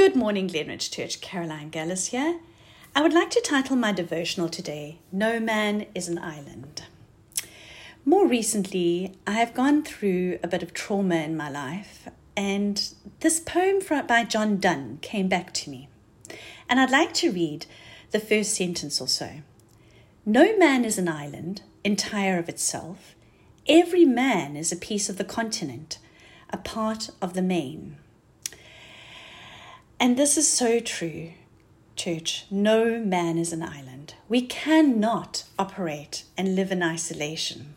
Good morning, Glenridge Church. Caroline Gallus here. I would like to title my devotional today, No Man is an Island. More recently, I have gone through a bit of trauma in my life, and this poem by John Donne came back to me. And I'd like to read the first sentence or so. No man is an island, entire of itself. Every man is a piece of the continent, a part of the main. And this is so true, church. No man is an island. We cannot operate and live in isolation.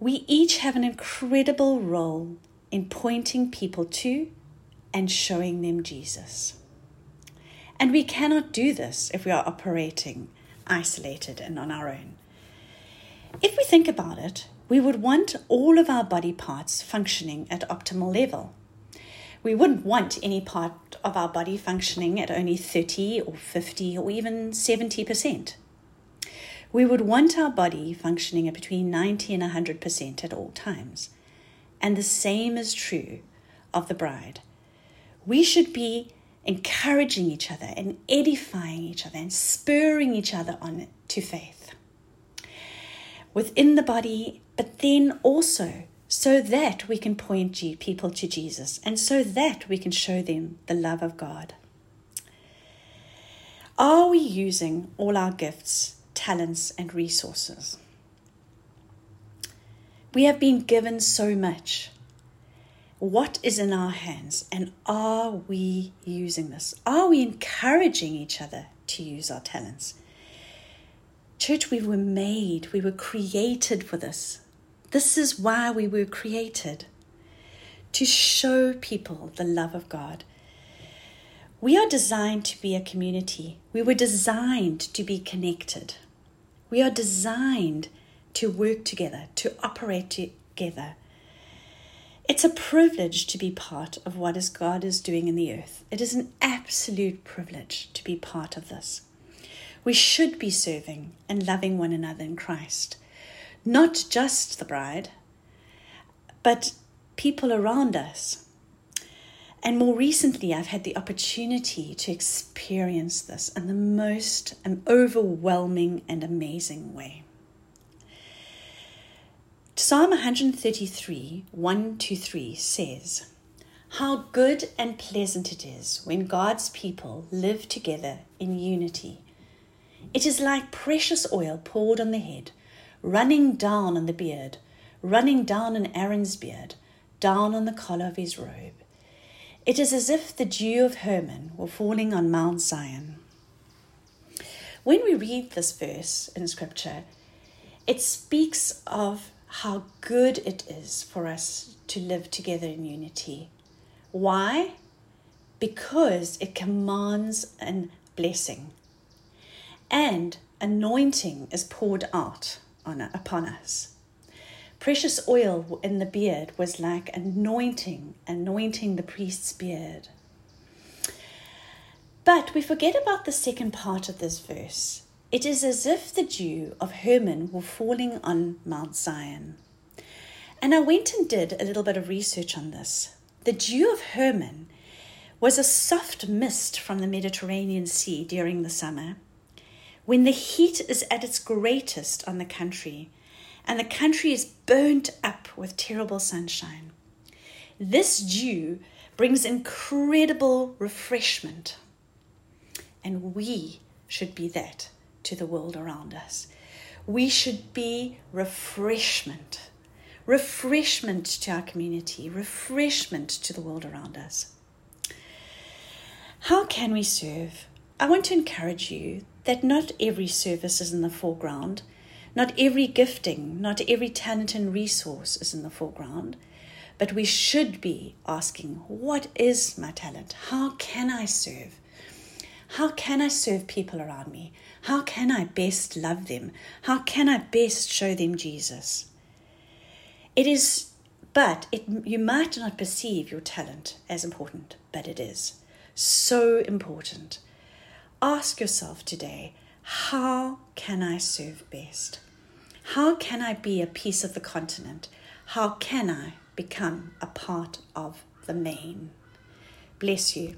We each have an incredible role in pointing people to and showing them Jesus. And we cannot do this if we are operating isolated and on our own. If we think about it, we would want all of our body parts functioning at optimal level. We wouldn't want any part of our body functioning at only 30 or 50 or even 70%. We would want our body functioning at between 90 and 100% at all times. And the same is true of the bride. We should be encouraging each other and edifying each other and spurring each other on to faith within the body, but then also so that we can point people to Jesus and so that we can show them the love of God. Are we using all our gifts, talents, and resources? We have been given so much. What is in our hands, and are we using this? Are we encouraging each other to use our talents? Church, we were made, we were created for this. This is why we were created to show people the love of God. We are designed to be a community. We were designed to be connected. We are designed to work together, to operate together. It's a privilege to be part of what is God is doing in the earth. It is an absolute privilege to be part of this. We should be serving and loving one another in Christ not just the bride, but people around us. And more recently, I've had the opportunity to experience this in the most overwhelming and amazing way. Psalm 133, 1 to 3 says, How good and pleasant it is when God's people live together in unity. It is like precious oil poured on the head running down on the beard, running down on Aaron's beard, down on the collar of his robe. It is as if the dew of Hermon were falling on Mount Zion. When we read this verse in Scripture, it speaks of how good it is for us to live together in unity. Why? Because it commands a blessing and anointing is poured out on, upon us. Precious oil in the beard was like anointing, anointing the priest's beard. But we forget about the second part of this verse. It is as if the dew of Hermon were falling on Mount Zion. And I went and did a little bit of research on this. The dew of Hermon was a soft mist from the Mediterranean Sea during the summer when the heat is at its greatest on the country and the country is burnt up with terrible sunshine. This dew brings incredible refreshment, and we should be that to the world around us. We should be refreshment, refreshment to our community, refreshment to the world around us. How can we serve? I want to encourage you that not every service is in the foreground, not every gifting, not every talent and resource is in the foreground, but we should be asking, What is my talent? How can I serve? How can I serve people around me? How can I best love them? How can I best show them Jesus? It is, but it, you might not perceive your talent as important, but it is so important ask yourself today how can I serve best? How can I be a piece of the continent? How can I become a part of the main? Bless you.